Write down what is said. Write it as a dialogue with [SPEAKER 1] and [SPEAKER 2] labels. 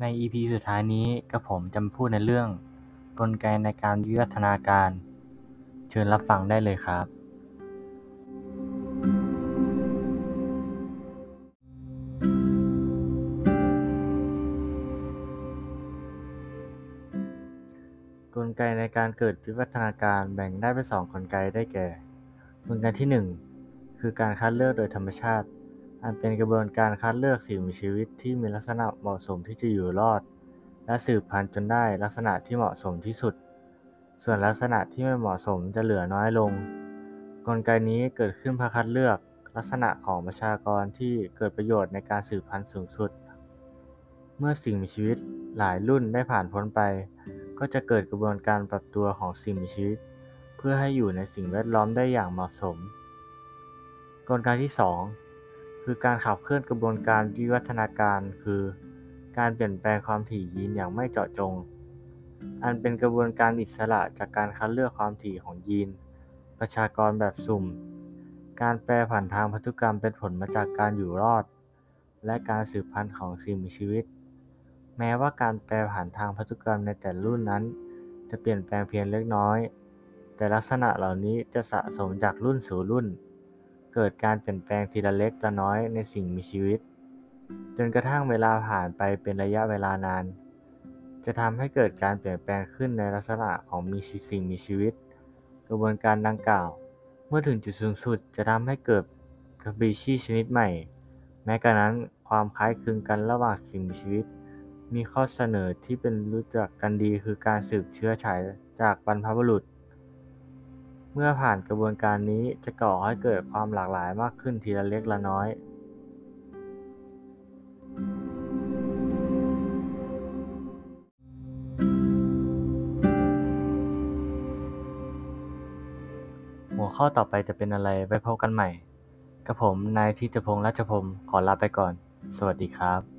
[SPEAKER 1] ใน EP สุดท้ายนี้กระผมจะมาพูดในเรื่อง กลไกในการวิวัฒนาการ เชิญรับฟังได้เลยครับ กลไกในการเกิดวิวัฒนาการแบ่งได้เป็นสองกลไกได้แก่ กลไกที่หนึ่งคือการคัดเลือกโดยธรรมชาติ อันเป็นกระบวนการคัดเลือกสิ่งมีชีวิตที่มีลักษณะเหมาะสมที่จะอยู่รอด และสืบพันธุ์จนได้ลักษณะที่เหมาะสมที่สุด ส่วนลักษณะที่ไม่เหมาะสมจะเหลือน้อยลง กลไกนี้เกิดขึ้นเพราะคัดเลือกลักษณะของประชากรที่เกิดประโยชน์ในการสืบพันธุ์สูงสุด เมื่อสิ่งมีชีวิตหลายรุ่นได้ผ่านพ้นไป ก็จะเกิดกระบวนการปรับตัวของสิ่งมีชีวิต เพื่อให้อยู่ในสิ่งแวดล้อมได้อย่างเหมาะสม กลไกที่ 2 คือการขับเคลื่อนกระบวนการวิวัฒนาการ คือ การเปลี่ยนแปลงความถี่ยีนอย่างไม่เจาะจง อันเป็นกระบวนการอิสระจากการคัดเลือกความถี่ของยีน ประชากรแบบสุ่ม การแปรผันทางพันธุกรรมเป็นผลมาจากการอยู่รอด และการสืบพันธุ์ของสิ่งมีชีวิต แม้ว่าการแปรผันทางพันธุกรรมในแต่ละรุ่นนั้น จะเปลี่ยนแปลงเพียงเล็กน้อย แต่ลักษณะเหล่านี้จะสะสมจากรุ่นสู่รุ่น เกิดการเปลี่ยนแปลงทีละเล็กละน้อยในสิ่งมีชีวิต จนกระทั่งเวลาผ่านไปเป็นระยะเวลานาน จะทำให้เกิดการเปลี่ยนแปลงขึ้นในลักษณะของมีสิ่งมีชีวิต กระบวนการดังกล่าว เมื่อถึงจุดสูงสุดจะทำให้เกิดสปีชีส์ชนิดใหม่ แม้กระนั้นความคล้ายคลึงกันระหว่างสิ่งมีชีวิต มีข้อเสนอที่เป็นรู้จักกันดีคือการสืบเชื้อฉายจากบรรพบุรุษ เมื่อผ่านกระบวนการนี้จะก่อให้เกิดความหลากหลายมากขึ้นทีละเล็กละน้อยหัวข้อต่อไปจะเป็นอะไรไว้พบกันใหม่กับผมนายทิตพงษ์รัชพรมขอลาไปก่อน สวัสดีครับ